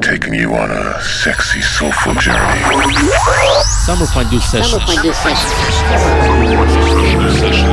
Taking you on a sexy, soulful journey. 100.12 sessions. 100.2 sessions.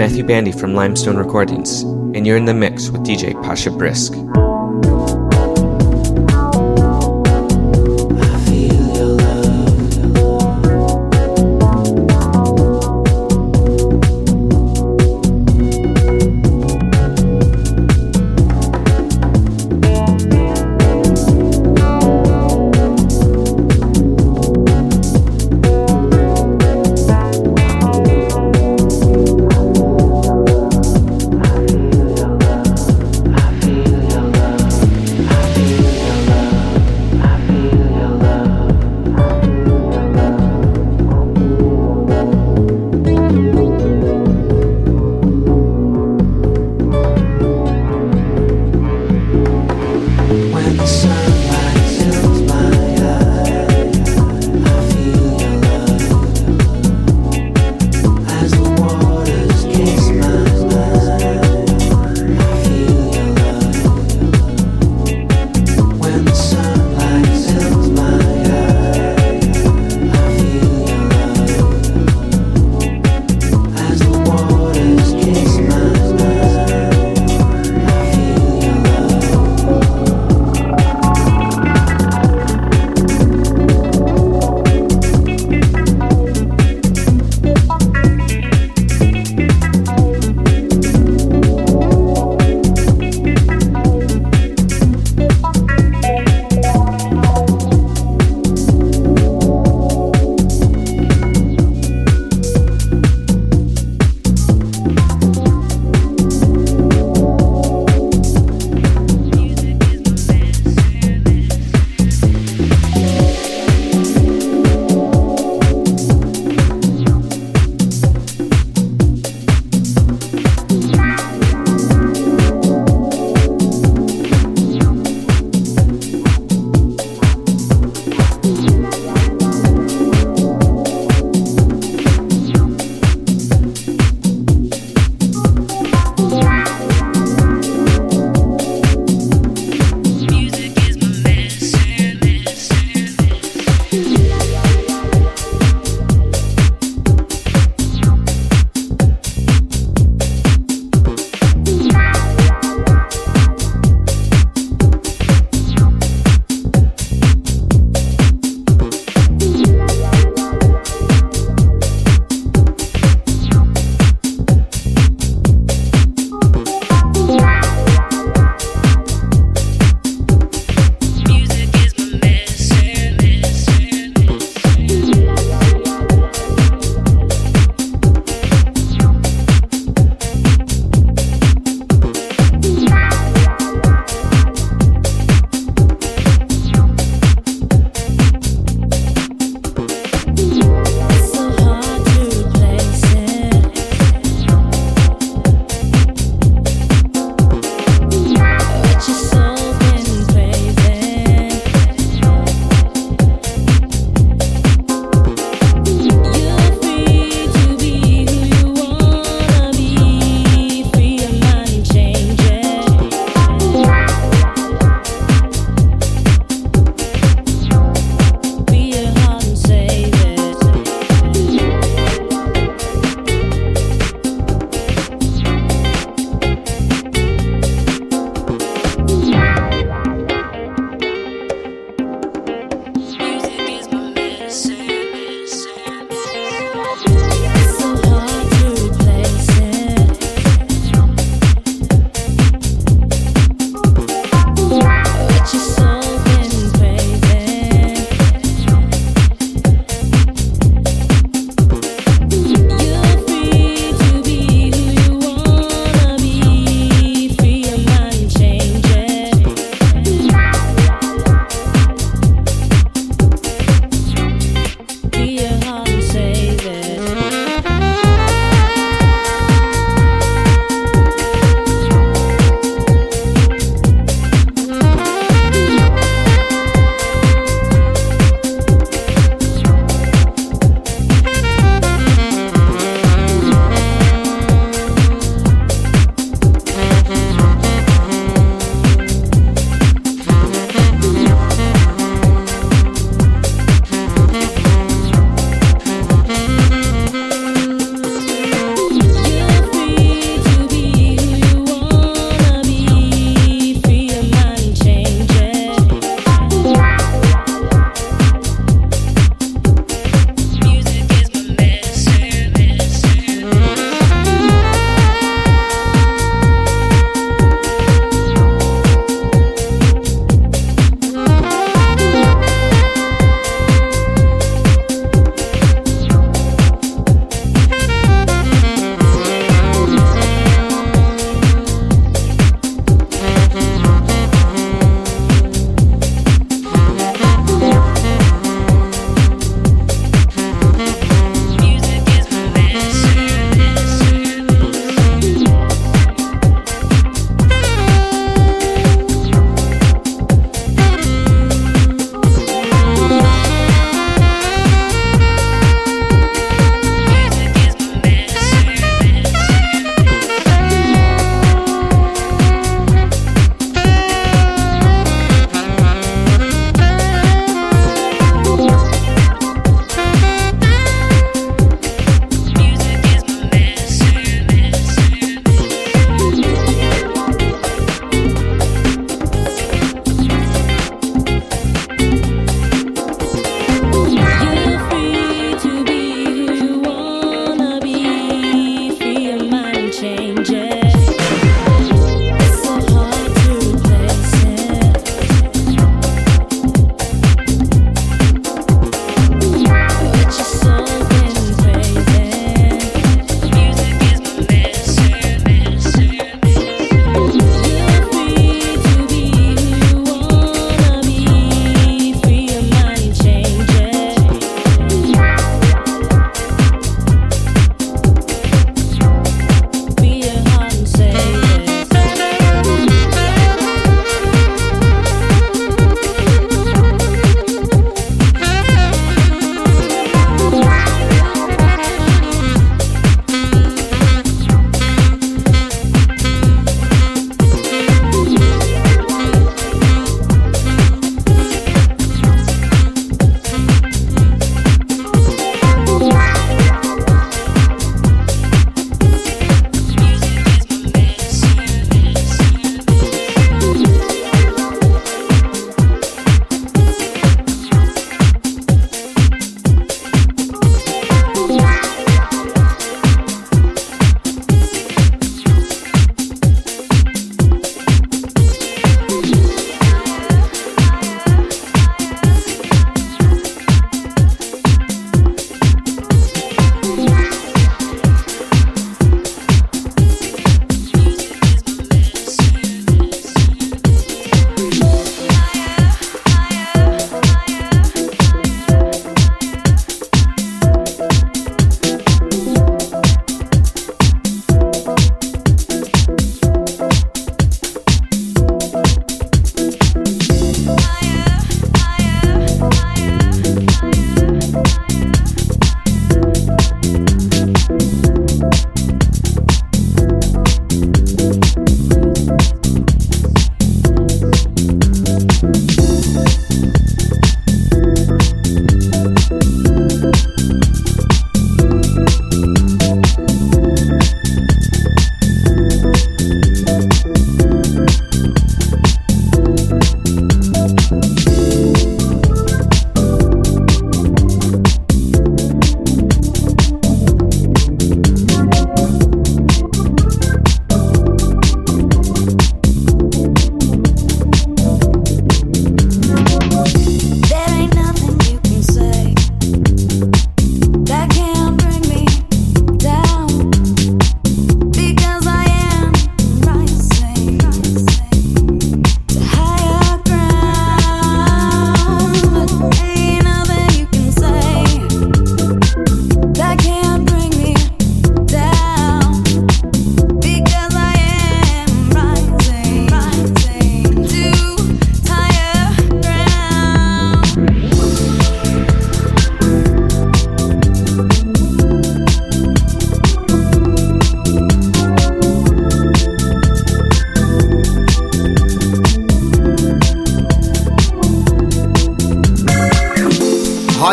Matthew Bandy from Limestone Recordings, and you're in the mix with DJ Pasha Brisk.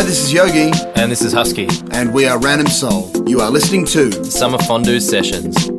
Boogie. And this is Husky. And we are Random Soul. You are listening to Summer Fondue Sessions.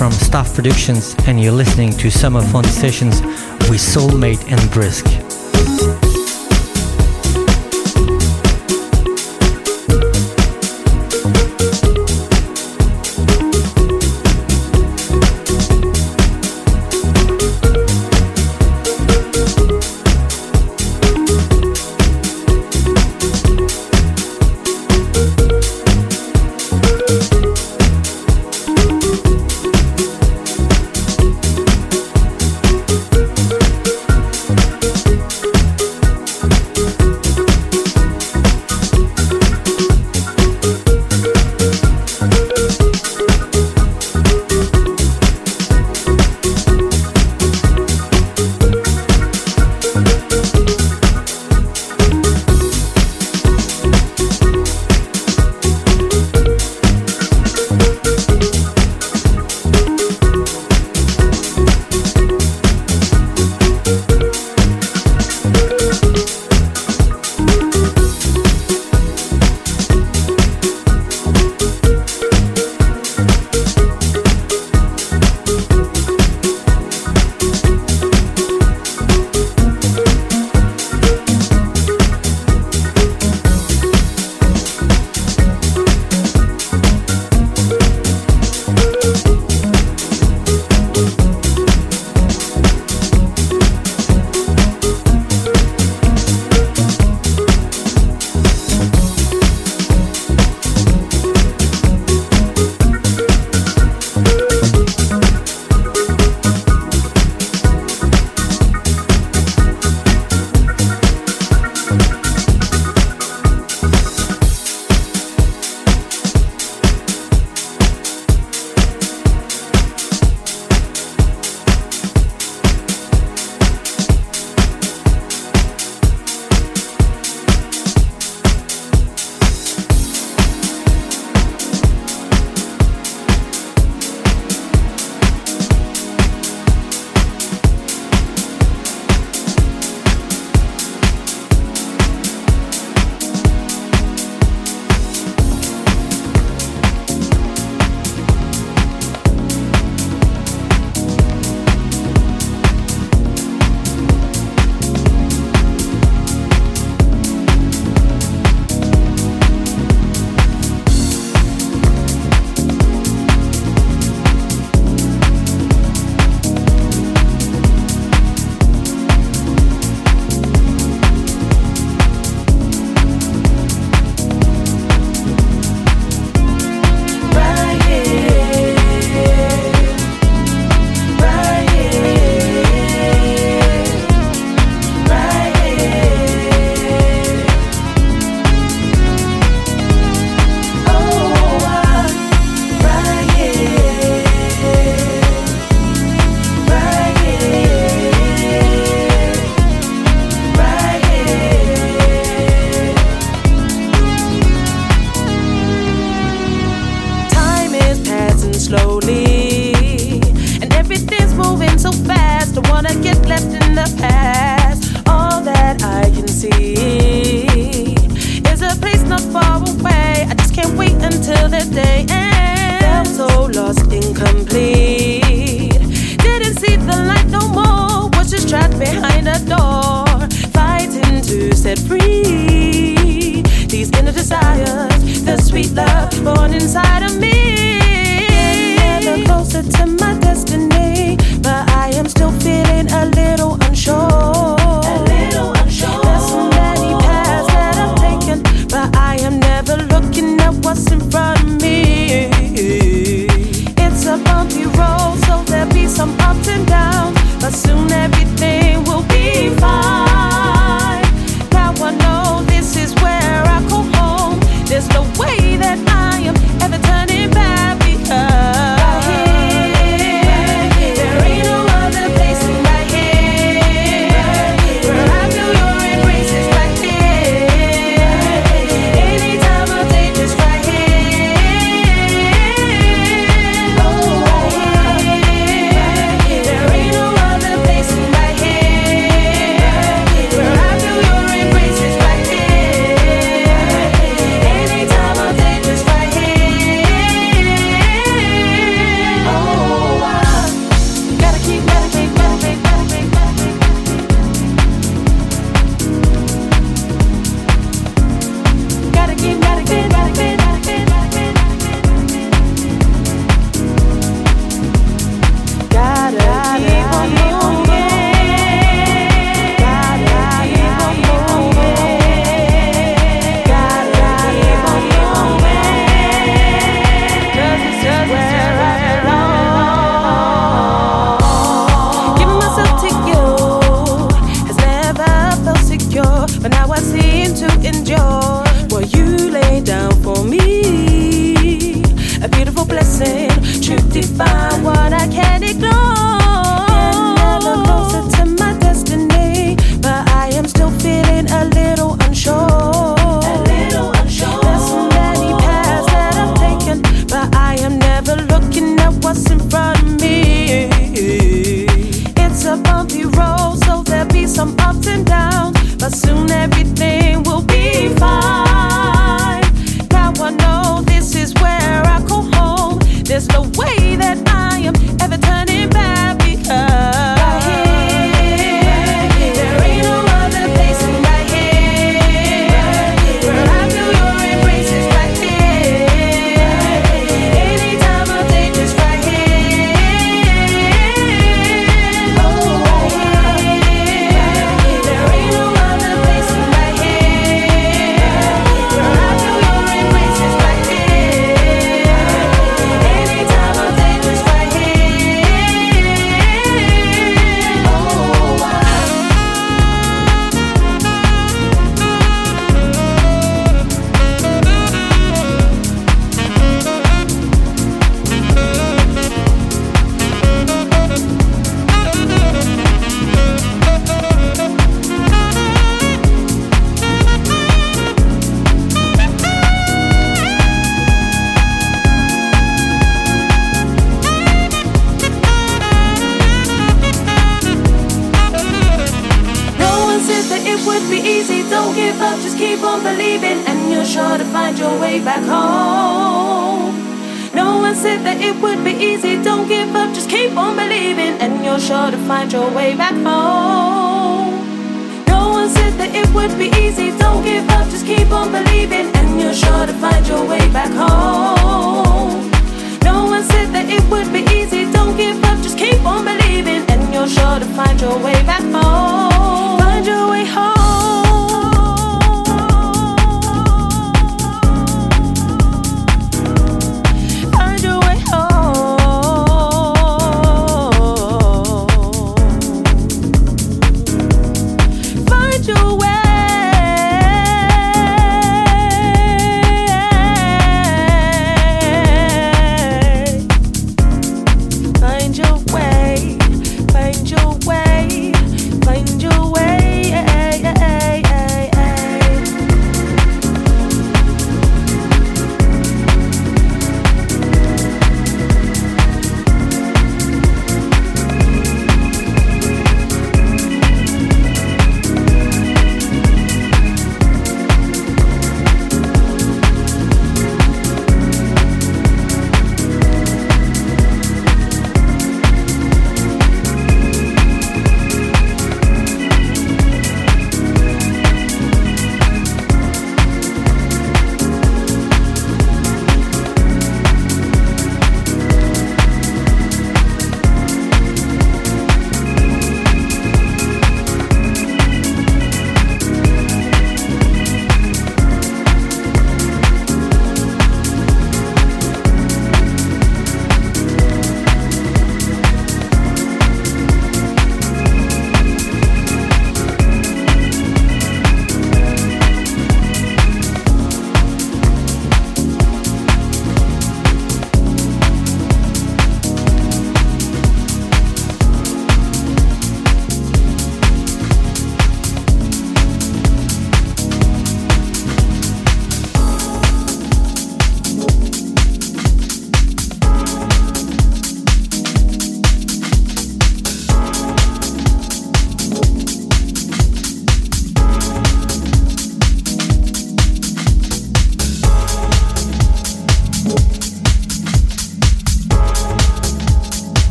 From Staff Productions, and you're listening to Summer Fondue Sessions with Soulmate and Brisk.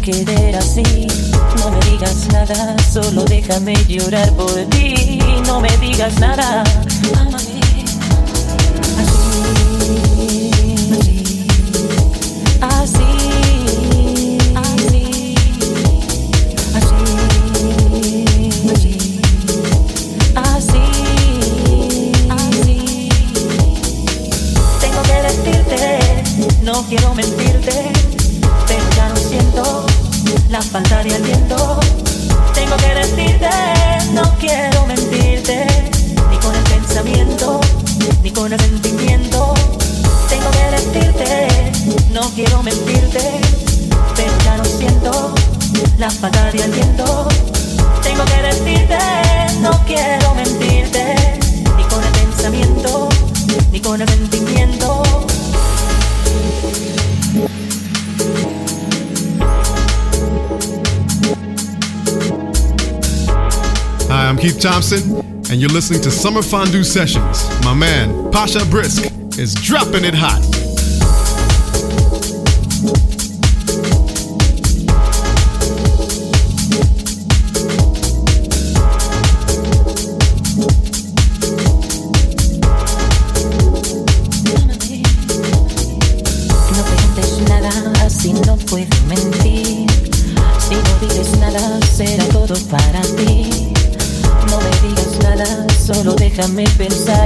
querer así. No me digas nada, solo déjame llorar por ti. No me digas nada. Amame Keith Thompson, and you're listening to Summer Fondue Sessions. My man, Pasha Brisk, is dropping it hot. déjame pensar.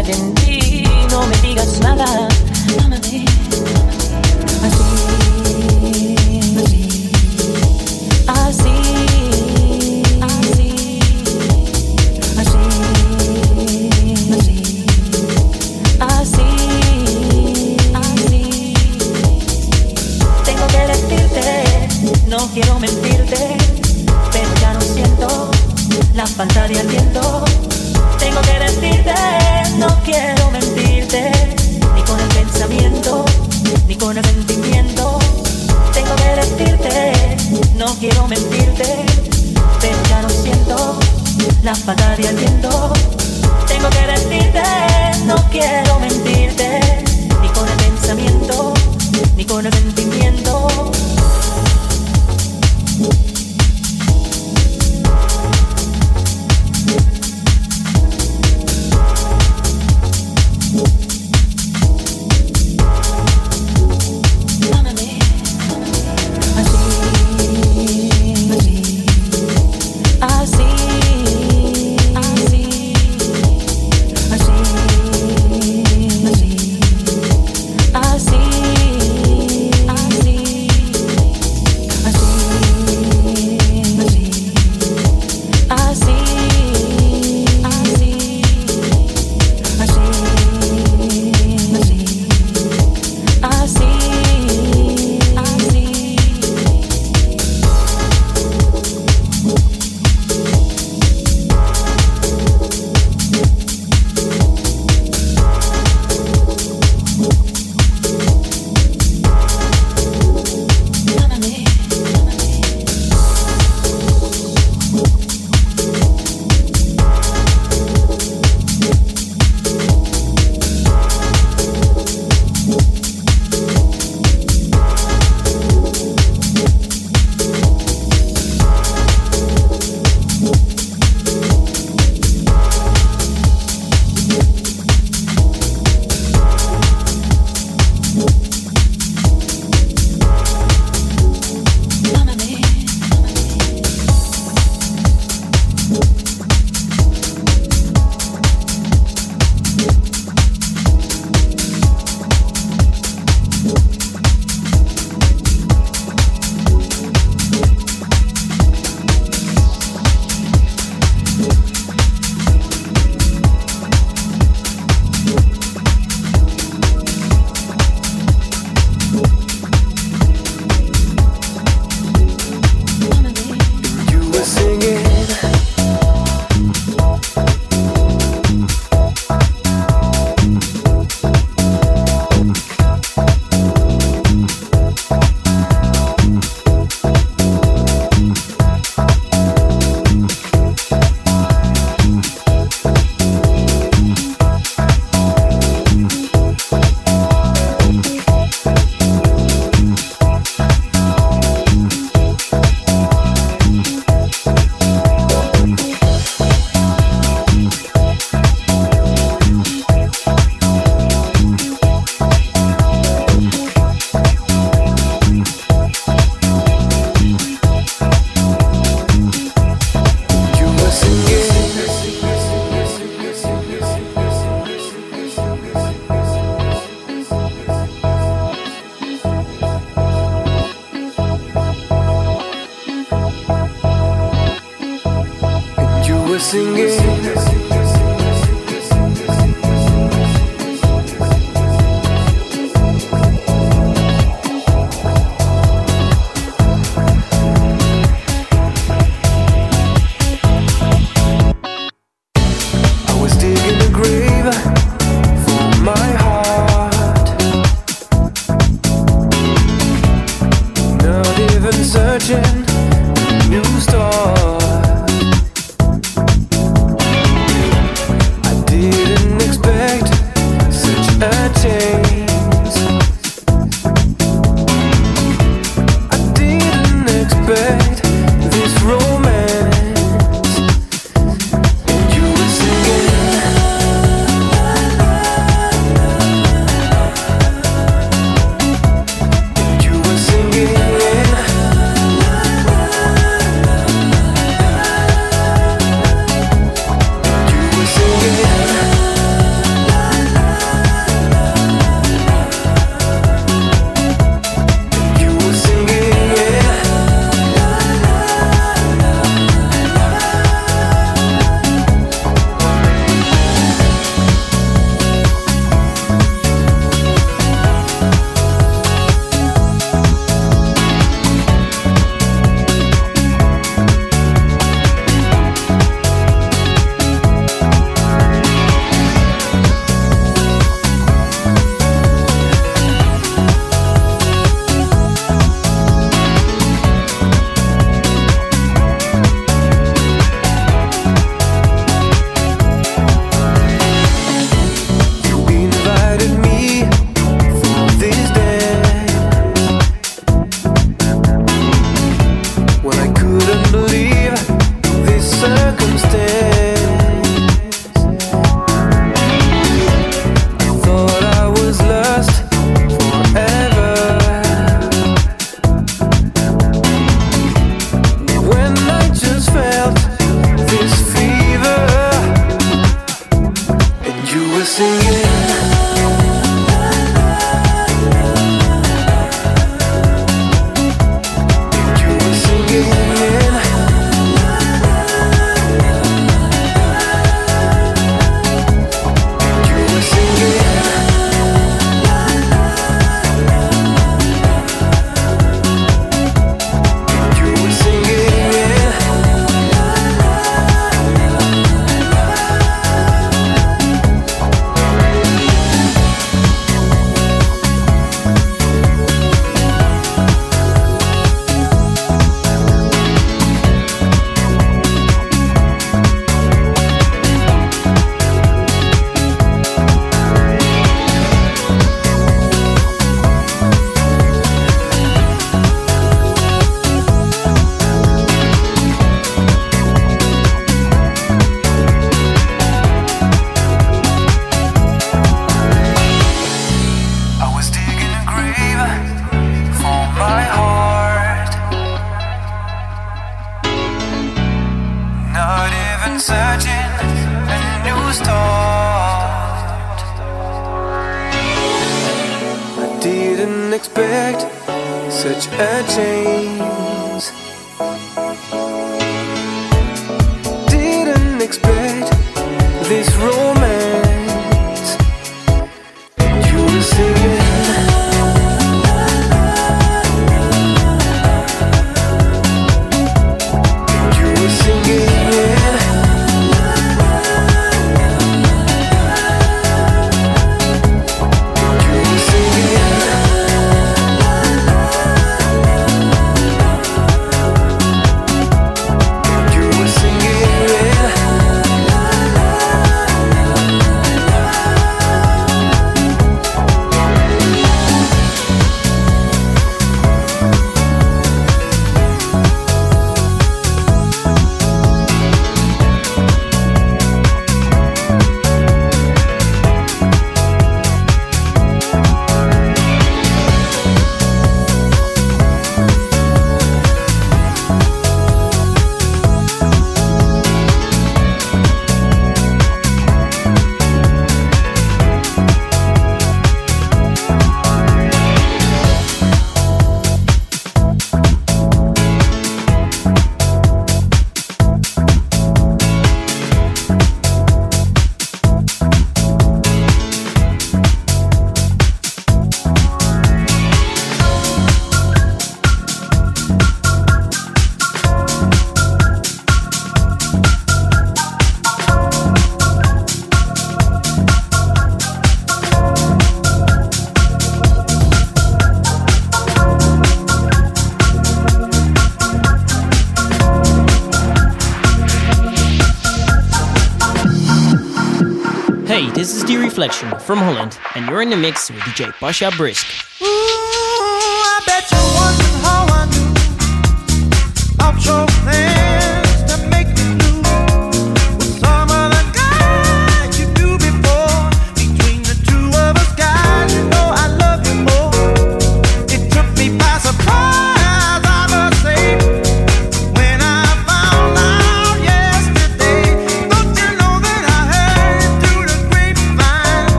Reflection from Holland, and you're in the mix with DJ Pasha Brisk.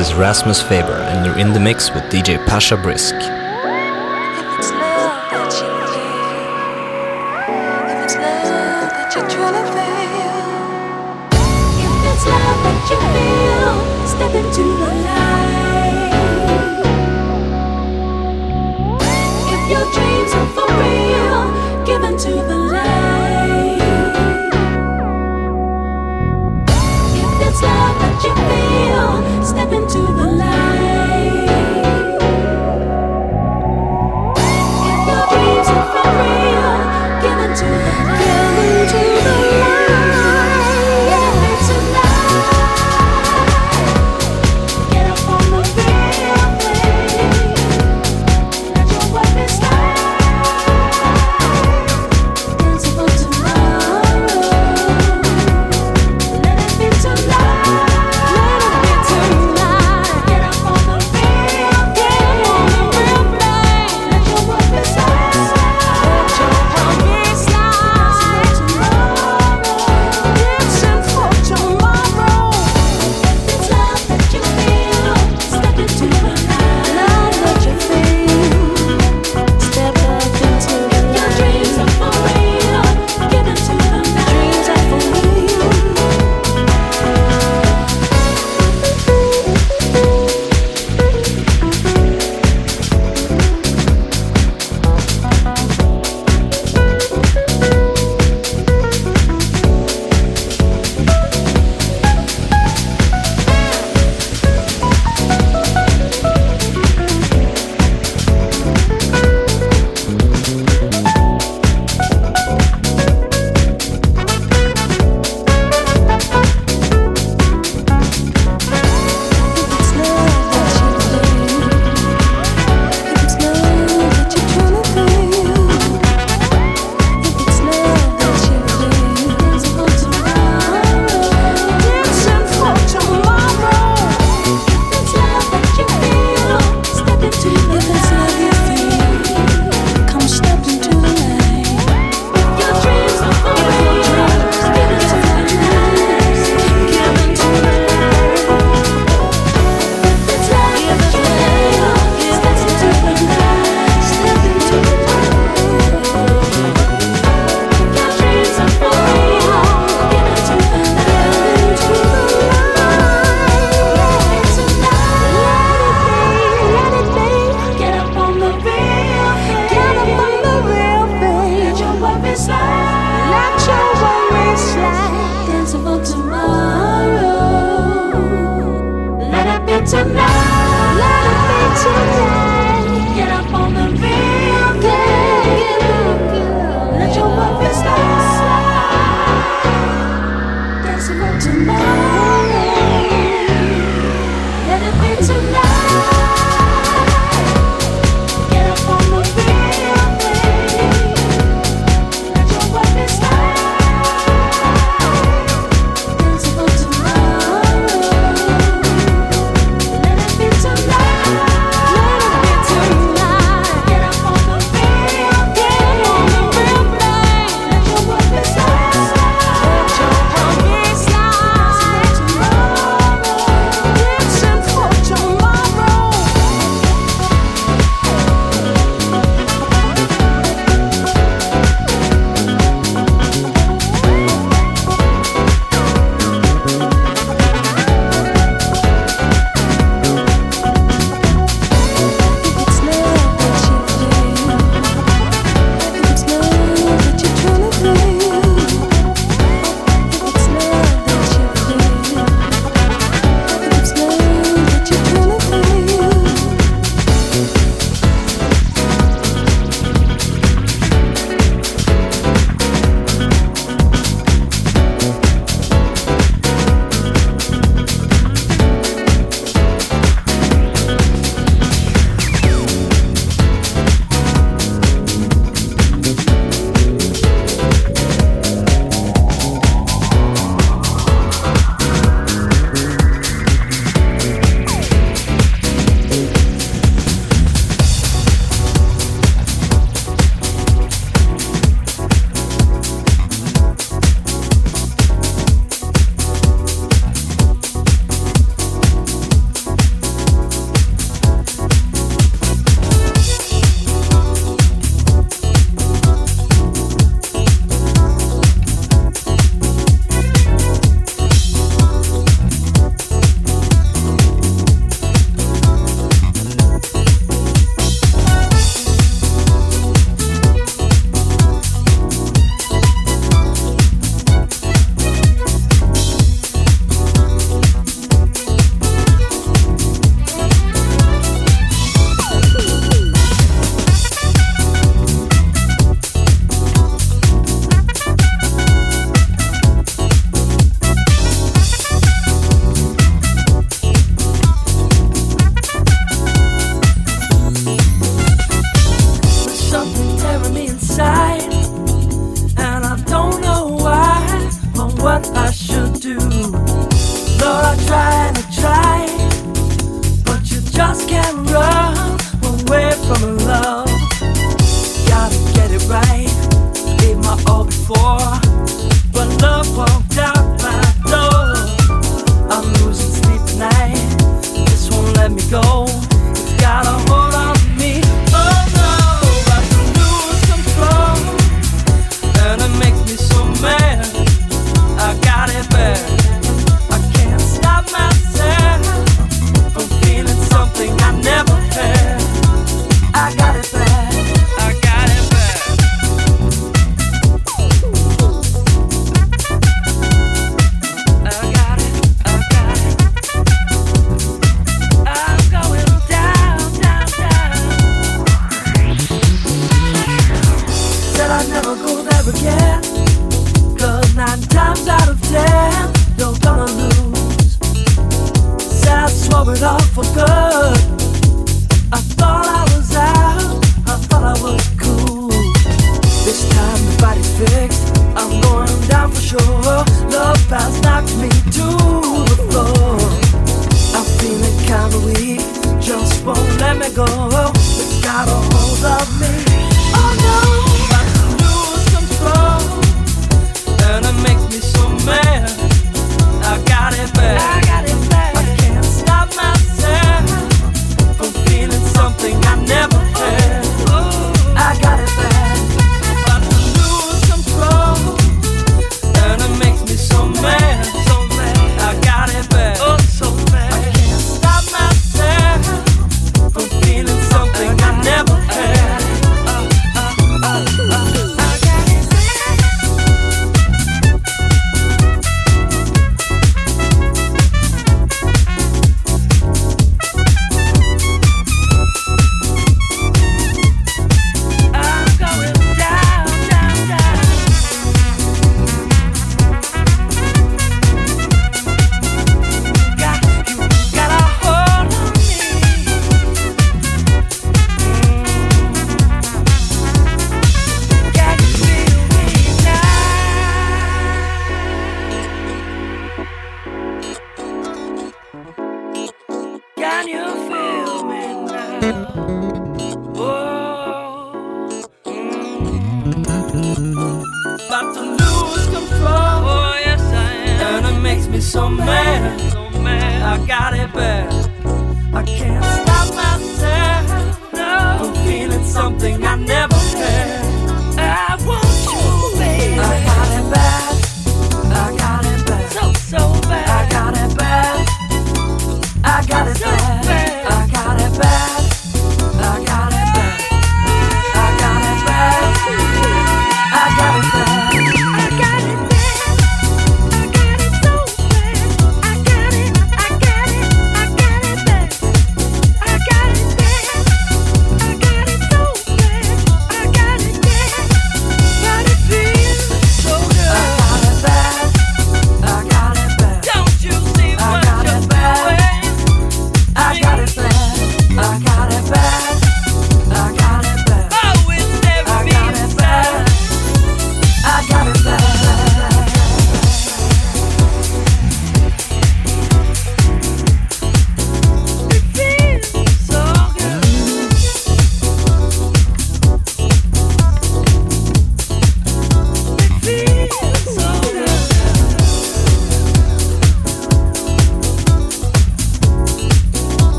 is Rasmus Faber, and you're in the mix with DJ Pasha Brisk.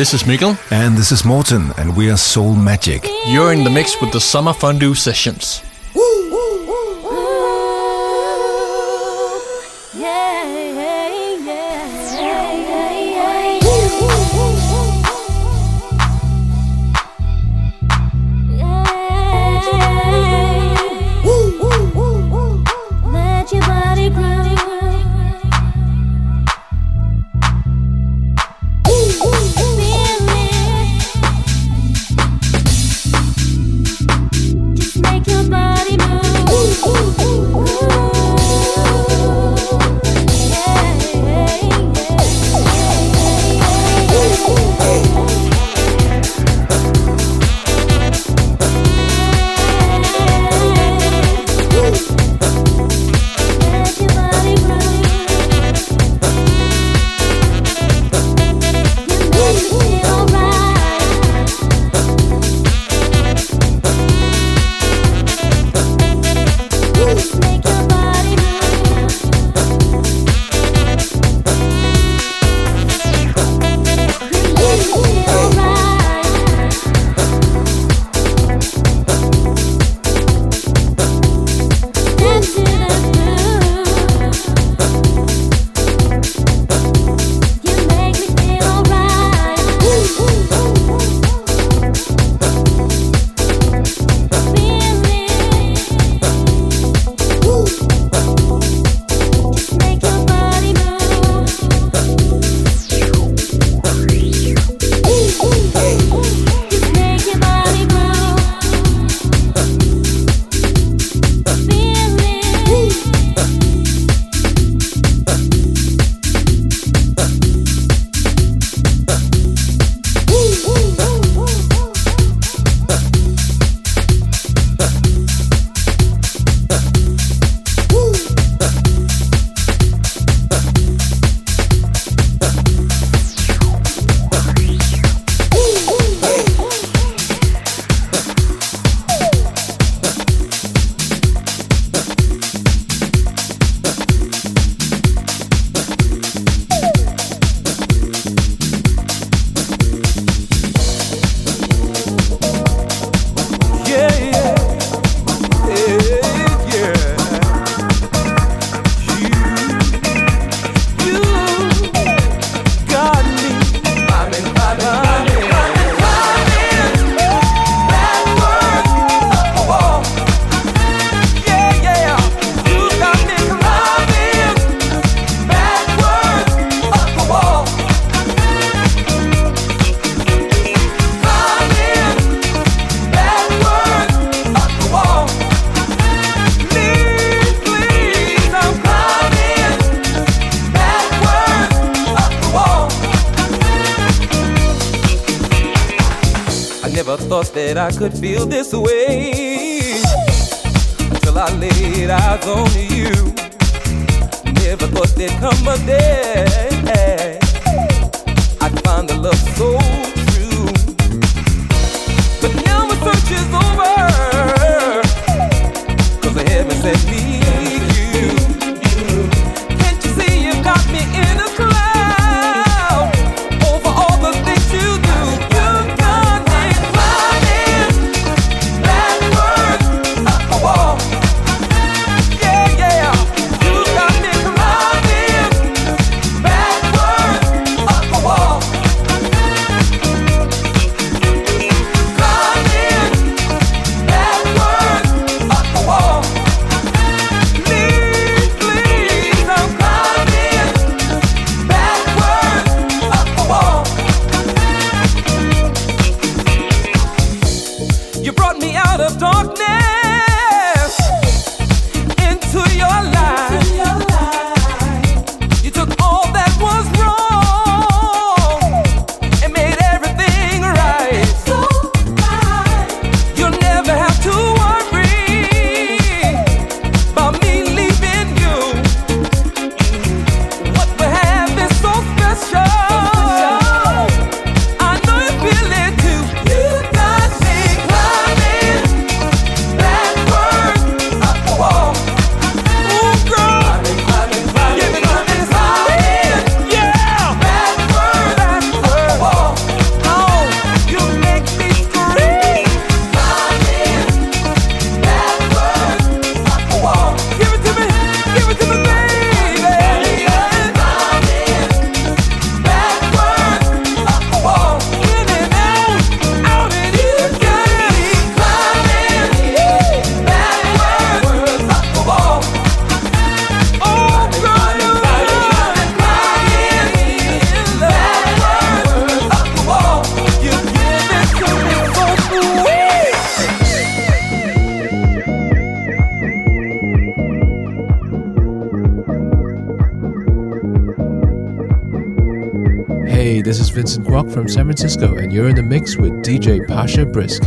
This is Mikkel. And this is Morten, and we are Soul Magic. You're in the mix with the Summer Fondue Sessions. could feel this is Vincent Kwok from San Francisco, and you're in the mix with DJ Pasha Brisk.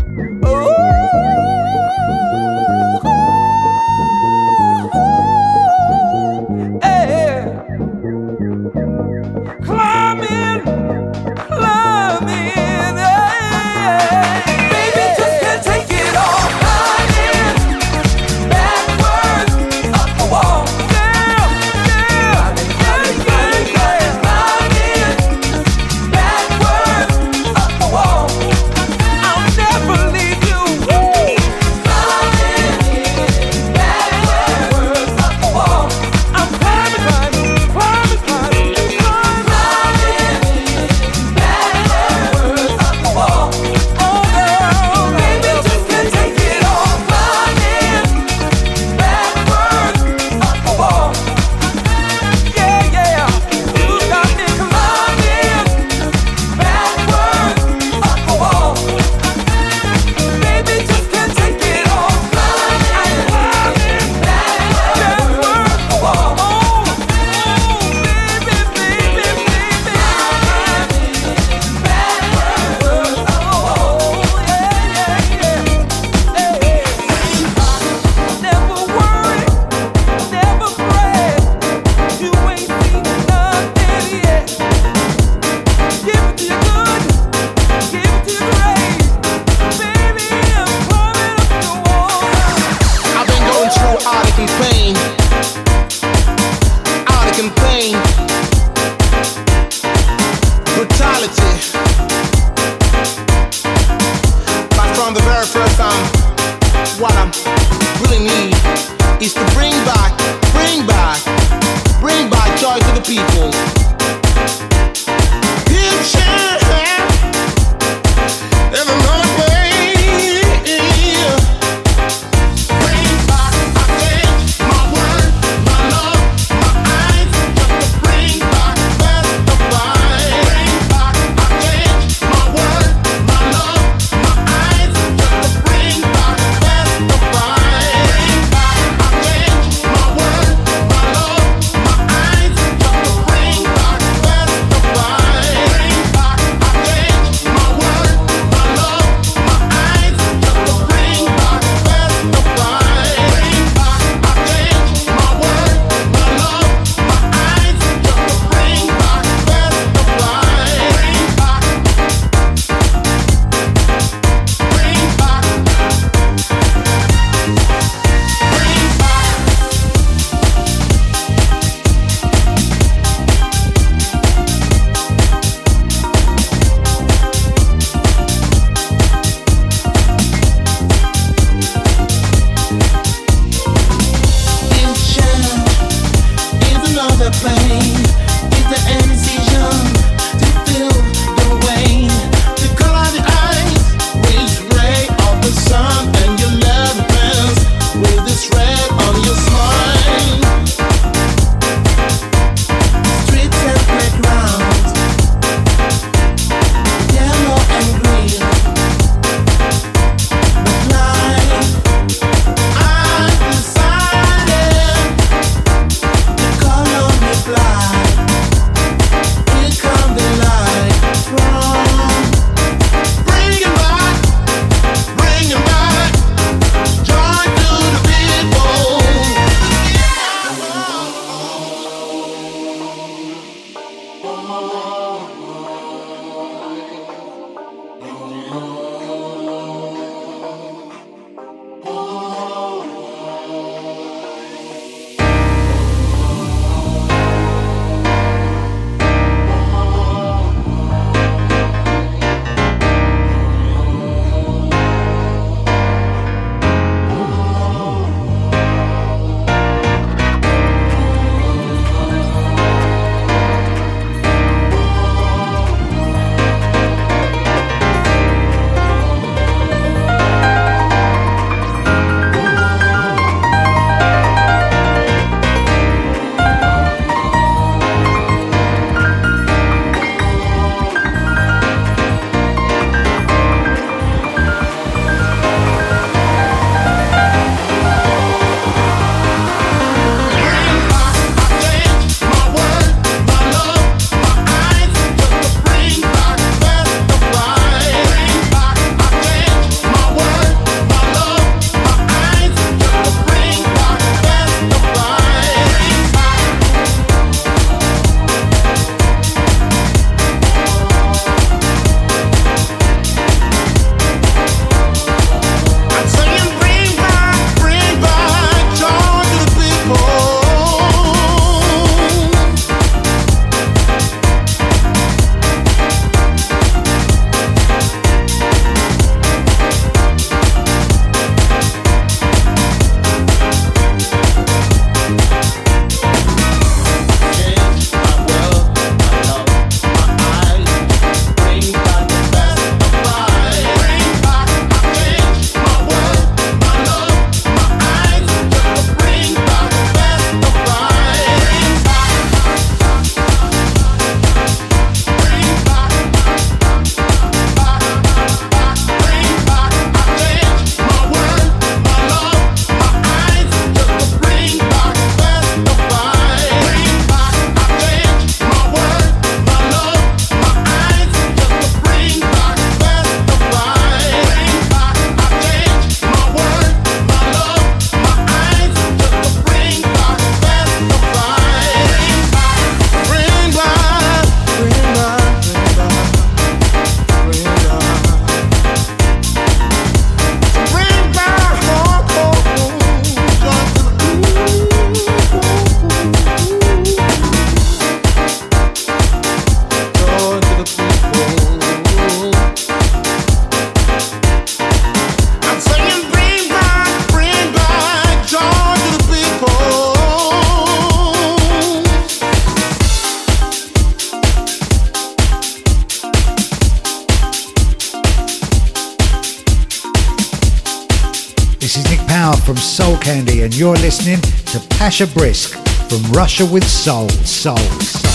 Soul Candy, and you're listening to Pasha Brisk from Russia with Soul, Soul, Soul.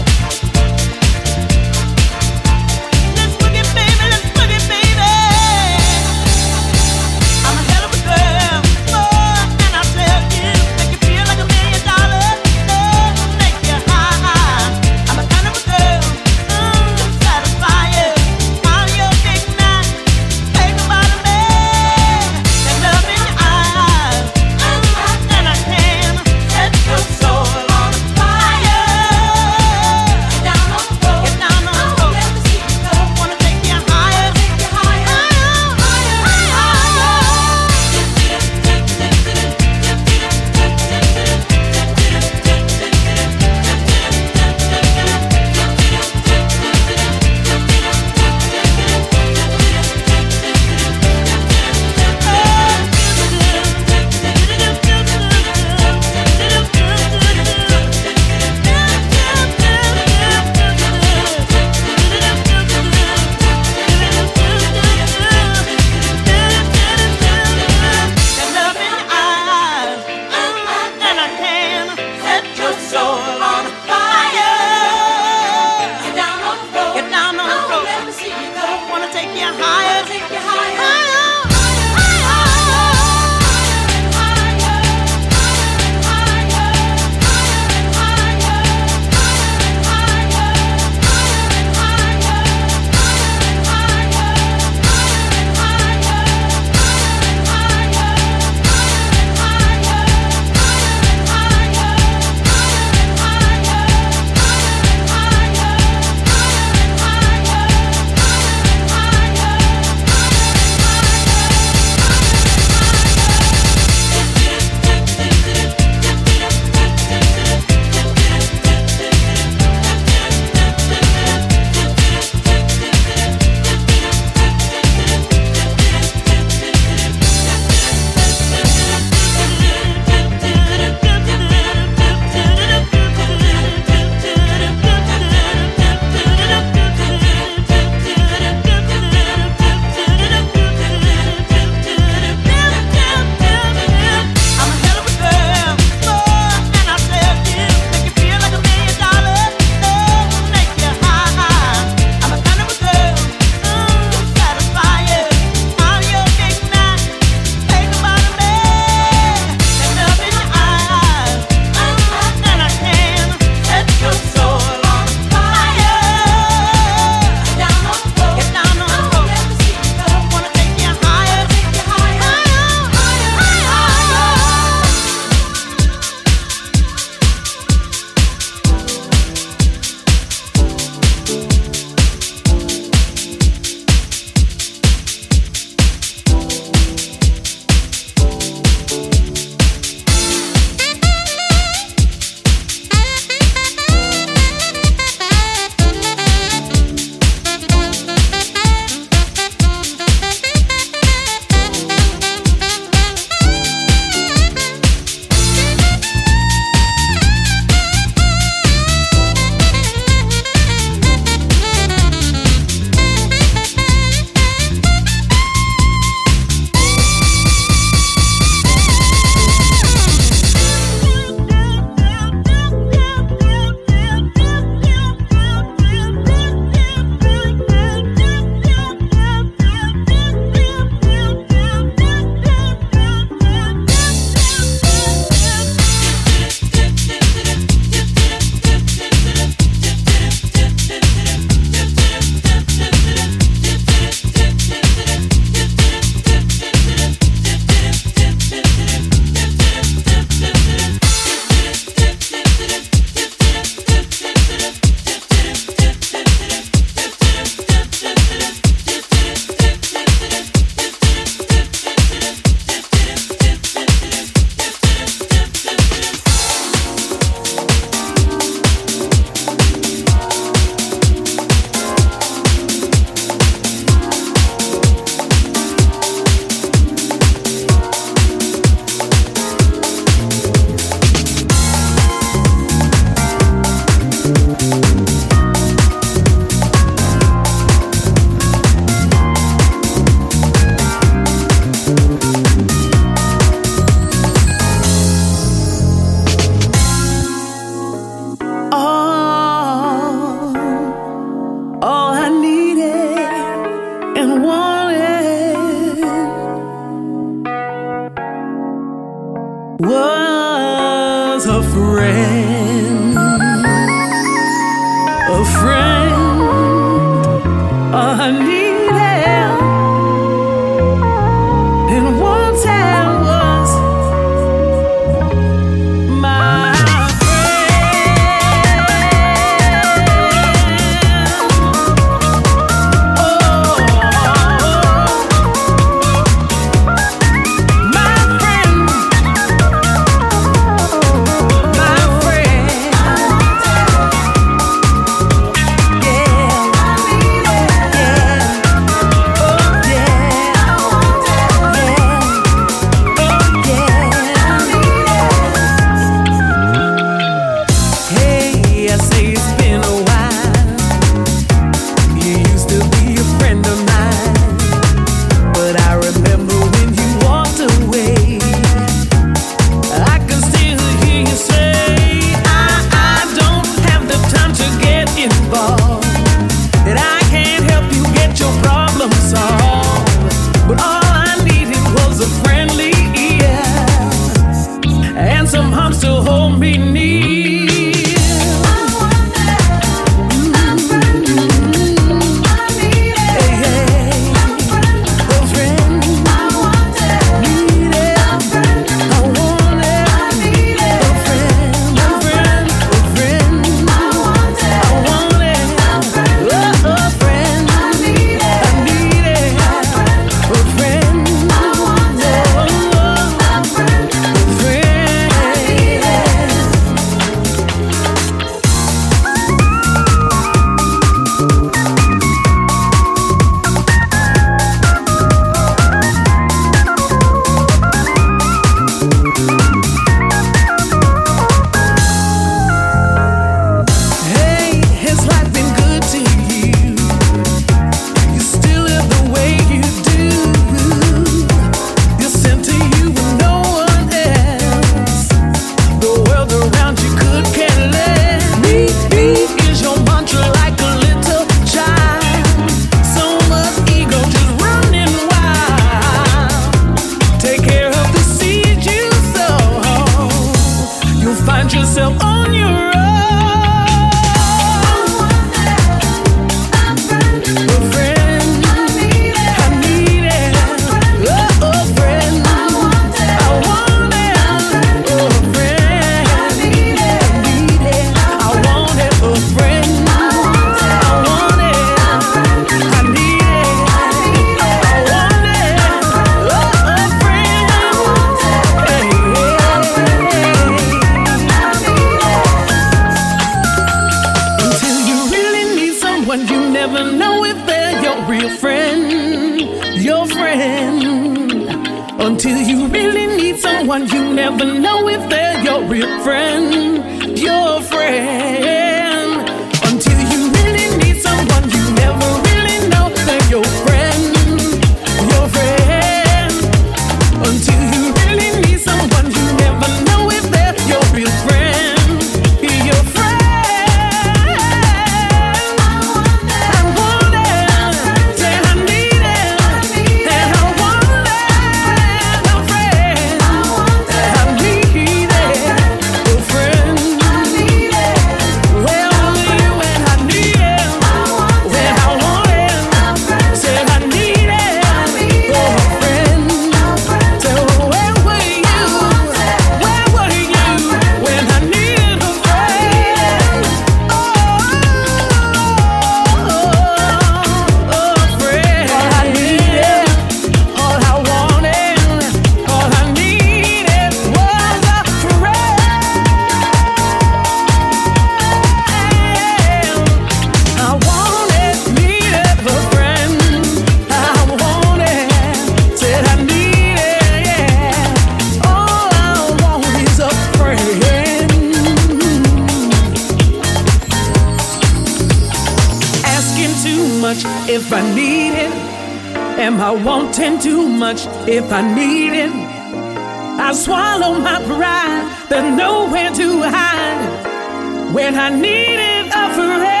I swallow my pride, there's nowhere to hide. When I needed a friend.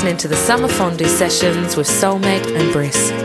Listening to the Summer Fondue Sessions with Soulmate and Brisk.